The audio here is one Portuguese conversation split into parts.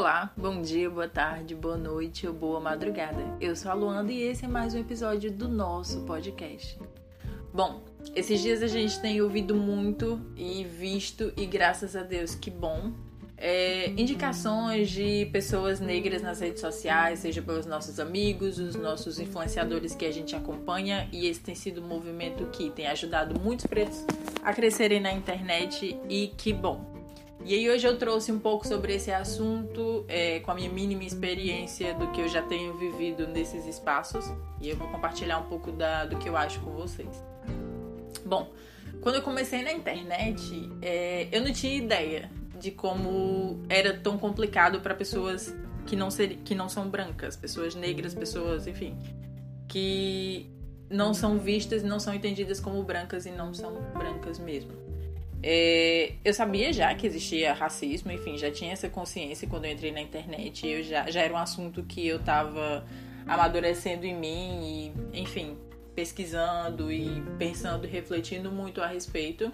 Olá, bom dia, boa tarde, boa noite ou boa madrugada. Eu sou a Luanda e esse é mais um episódio do nosso podcast. Bom, esses dias a gente tem ouvido muito e visto, e graças a Deus que bom, é, indicações de pessoas negras nas redes sociais, seja pelos nossos amigos, os nossos influenciadores que a gente acompanha, e esse tem sido um movimento que tem ajudado muitos pretos a crescerem na internet e que bom. E aí hoje eu trouxe um pouco sobre esse assunto, é, com a minha mínima experiência do que eu já tenho vivido nesses espaços. E eu vou compartilhar um pouco da, do que eu acho com vocês. Bom, quando eu comecei na internet, é, eu não tinha ideia de como era tão complicado para pessoas que não, ser, que não são brancas, pessoas negras, pessoas, enfim, que não são vistas, não são entendidas como brancas e não são brancas mesmo. É, eu sabia já que existia racismo, enfim, já tinha essa consciência quando eu entrei na internet. Eu já, já era um assunto que eu estava amadurecendo em mim e, enfim, pesquisando e pensando refletindo muito a respeito.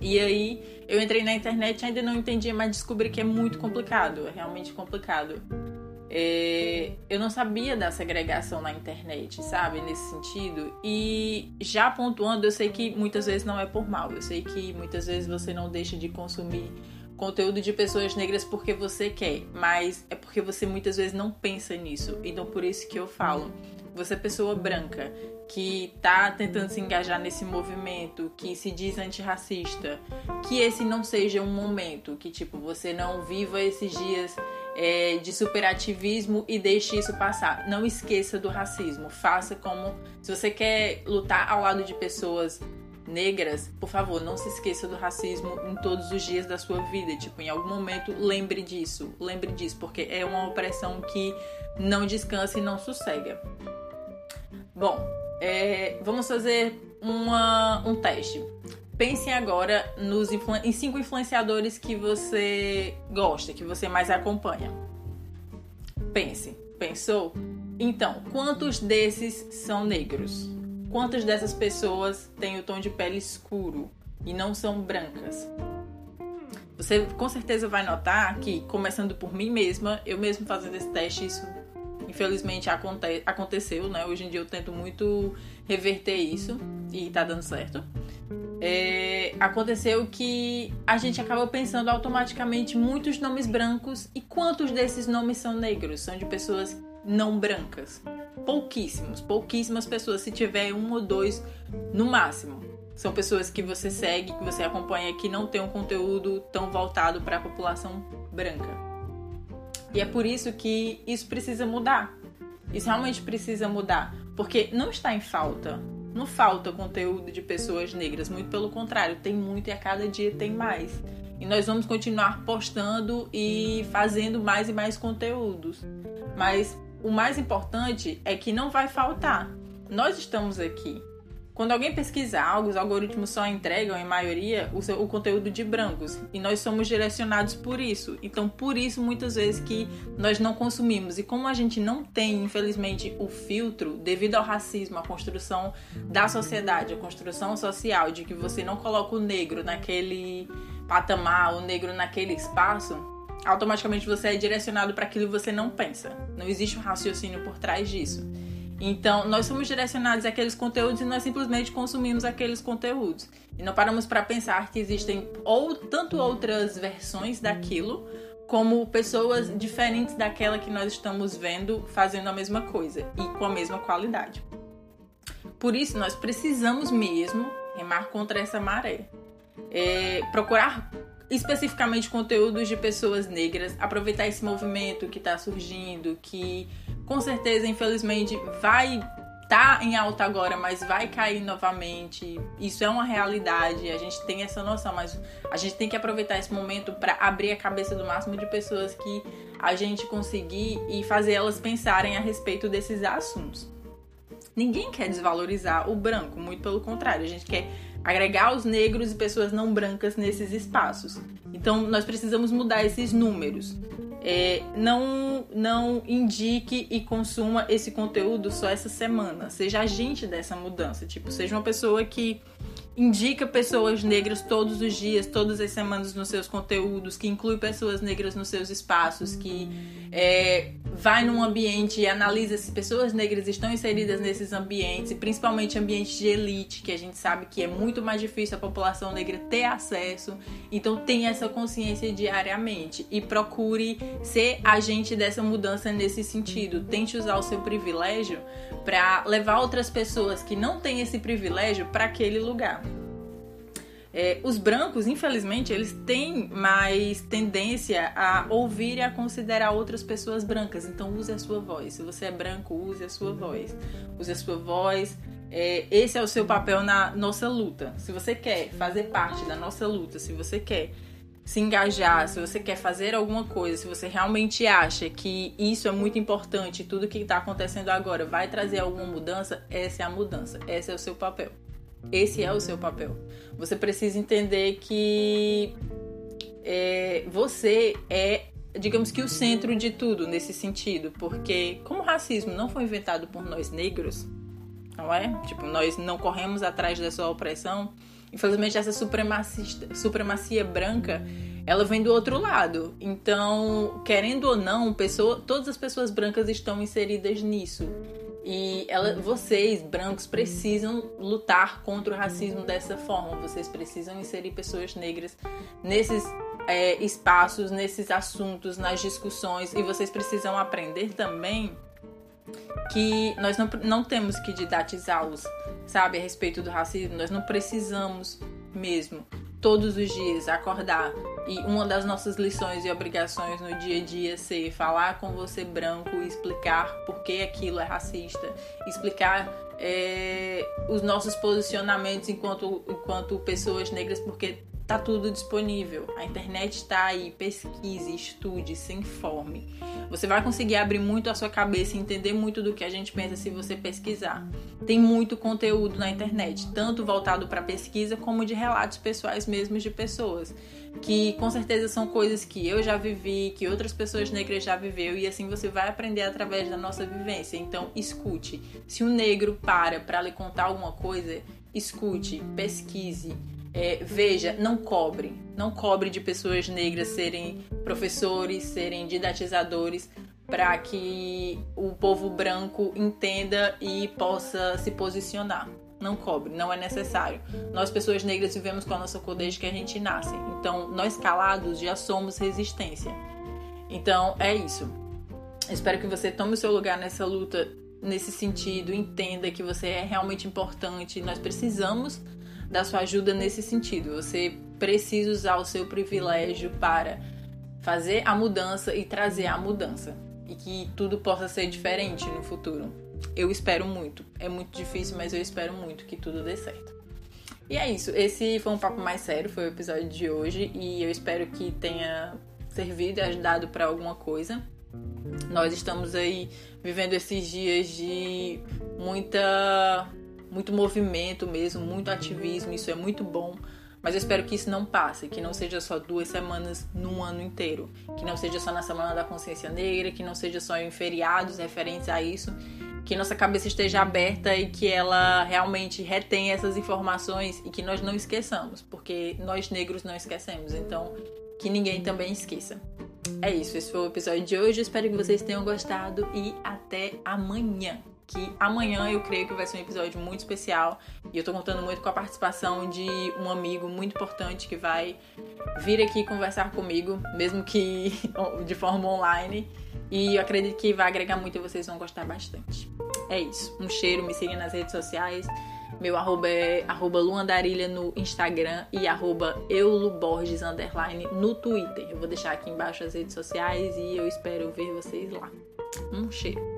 E aí eu entrei na internet ainda não entendia, mas descobri que é muito complicado, é realmente complicado. É, eu não sabia da segregação na internet, sabe? Nesse sentido. E já pontuando, eu sei que muitas vezes não é por mal. Eu sei que muitas vezes você não deixa de consumir conteúdo de pessoas negras porque você quer, mas é porque você muitas vezes não pensa nisso. Então por isso que eu falo. Você é pessoa branca que tá tentando se engajar nesse movimento, que se diz antirracista, que esse não seja um momento que tipo você não viva esses dias é, de superativismo e deixe isso passar. Não esqueça do racismo. Faça como. Se você quer lutar ao lado de pessoas negras, por favor, não se esqueça do racismo em todos os dias da sua vida. Tipo, em algum momento, lembre disso. Lembre disso, porque é uma opressão que não descansa e não sossega. Bom, é, vamos fazer uma, um teste. Pense agora nos em cinco influenciadores que você gosta, que você mais acompanha. Pense. Pensou? Então, quantos desses são negros? Quantas dessas pessoas têm o tom de pele escuro e não são brancas? Você com certeza vai notar que, começando por mim mesma, eu mesmo fazendo esse teste, isso infelizmente aconte aconteceu, né? Hoje em dia eu tento muito reverter isso e tá dando certo é, aconteceu que a gente acaba pensando automaticamente muitos nomes brancos e quantos desses nomes são negros? São de pessoas não brancas. Pouquíssimos, pouquíssimas pessoas, se tiver um ou dois no máximo. São pessoas que você segue, que você acompanha, que não tem um conteúdo tão voltado para a população branca. E é por isso que isso precisa mudar. Isso realmente precisa mudar. Porque não está em falta não falta conteúdo de pessoas negras, muito pelo contrário, tem muito e a cada dia tem mais. E nós vamos continuar postando e fazendo mais e mais conteúdos. Mas o mais importante é que não vai faltar. Nós estamos aqui. Quando alguém pesquisa algo, os algoritmos só entregam, em maioria, o, seu, o, conteúdo de brancos. E nós somos direcionados por isso. Então, por isso, muitas vezes que nós não consumimos. E como a gente não tem, infelizmente, o filtro, devido ao racismo, a construção da sociedade, a construção social, de que você não coloca o negro naquele patamar, o negro naquele espaço, automaticamente você é direcionado para aquilo que você não pensa. Não existe um raciocínio por trás disso. Então, nós somos direcionados àqueles conteúdos e nós simplesmente consumimos aqueles conteúdos. E não paramos para pensar que existem ou tanto outras versões daquilo, como pessoas diferentes daquela que nós estamos vendo fazendo a mesma coisa e com a mesma qualidade. Por isso, nós precisamos mesmo remar contra essa maré. É, procurar especificamente conteúdos de pessoas negras, aproveitar esse movimento que está surgindo, que com certeza, infelizmente, vai tá em alta agora, mas vai cair novamente. Isso é uma realidade, a gente tem essa noção, mas a gente tem que aproveitar esse momento para abrir a cabeça do máximo de pessoas que a gente conseguir e fazer elas pensarem a respeito desses assuntos. Ninguém quer desvalorizar o branco, muito pelo contrário, a gente quer agregar os negros e pessoas não brancas nesses espaços. Então, nós precisamos mudar esses números é, não, não indique e consuma esse conteúdo só essa semana. Seja agente dessa mudança. Tipo, seja uma pessoa que indica pessoas negras todos os dias, todas as semanas nos seus conteúdos, que inclui pessoas negras nos seus espaços, que é, vai num ambiente e analisa se pessoas negras estão inseridas nesses ambientes, e principalmente ambientes de elite, que a gente sabe que é muito mais difícil a população negra ter acesso. Então tenha essa consciência diariamente e procure ser agente dessa mudança nesse sentido. Tente usar o seu privilégio para levar outras pessoas que não têm esse privilégio para aquele lugar. É, os brancos, infelizmente, eles têm mais tendência a ouvir e a considerar outras pessoas brancas. Então, use a sua voz. Se você é branco, use a sua voz. Use a sua voz. É, esse é o seu papel na nossa luta. Se você quer fazer parte da nossa luta, se você quer se engajar, se você quer fazer alguma coisa, se você realmente acha que isso é muito importante, tudo que está acontecendo agora vai trazer alguma mudança, essa é a mudança, esse é o seu papel. Esse é o seu papel. Você precisa entender que é, você é, digamos que, o centro de tudo nesse sentido, porque como o racismo não foi inventado por nós negros, não é? Tipo, nós não corremos atrás da sua opressão. Infelizmente, essa supremacia, supremacia branca, ela vem do outro lado. Então, querendo ou não, pessoa, todas as pessoas brancas estão inseridas nisso. E ela, vocês, brancos, precisam lutar contra o racismo dessa forma. Vocês precisam inserir pessoas negras nesses é, espaços, nesses assuntos, nas discussões. E vocês precisam aprender também que nós não, não temos que didatizá-los, sabe, a respeito do racismo. Nós não precisamos mesmo todos os dias acordar e uma das nossas lições e obrigações no dia a dia ser falar com você branco e explicar por que aquilo é racista, explicar é, os nossos posicionamentos enquanto, enquanto pessoas negras, porque Tá tudo disponível. A internet está aí. Pesquise, estude, se informe. Você vai conseguir abrir muito a sua cabeça e entender muito do que a gente pensa se você pesquisar. Tem muito conteúdo na internet, tanto voltado para pesquisa como de relatos pessoais mesmos de pessoas, que com certeza são coisas que eu já vivi, que outras pessoas negras já viveu e assim você vai aprender através da nossa vivência. Então, escute. Se um negro para para lhe contar alguma coisa, escute, pesquise é, veja, não cobre. Não cobre de pessoas negras serem professores, serem didatizadores, para que o povo branco entenda e possa se posicionar. Não cobre, não é necessário. Nós, pessoas negras, vivemos com a nossa cor desde que a gente nasce. Então, nós calados já somos resistência. Então, é isso. Espero que você tome o seu lugar nessa luta nesse sentido, entenda que você é realmente importante. Nós precisamos da sua ajuda nesse sentido. Você precisa usar o seu privilégio para fazer a mudança e trazer a mudança. E que tudo possa ser diferente no futuro. Eu espero muito. É muito difícil, mas eu espero muito que tudo dê certo. E é isso. Esse foi um papo mais sério, foi o episódio de hoje. E eu espero que tenha servido e ajudado para alguma coisa. Nós estamos aí vivendo esses dias de muita muito movimento mesmo, muito ativismo, isso é muito bom. Mas eu espero que isso não passe, que não seja só duas semanas num ano inteiro, que não seja só na Semana da Consciência Negra, que não seja só em feriados referentes a isso, que nossa cabeça esteja aberta e que ela realmente retenha essas informações e que nós não esqueçamos, porque nós negros não esquecemos, então que ninguém também esqueça. É isso, esse foi o episódio de hoje. Espero que vocês tenham gostado e até amanhã que amanhã eu creio que vai ser um episódio muito especial e eu tô contando muito com a participação de um amigo muito importante que vai vir aqui conversar comigo, mesmo que de forma online. E eu acredito que vai agregar muito e vocês vão gostar bastante. É isso. Um cheiro, me sigam nas redes sociais. Meu arroba é arroba luandarilha no Instagram e arroba euluborges underline no Twitter. Eu vou deixar aqui embaixo as redes sociais e eu espero ver vocês lá. Um cheiro.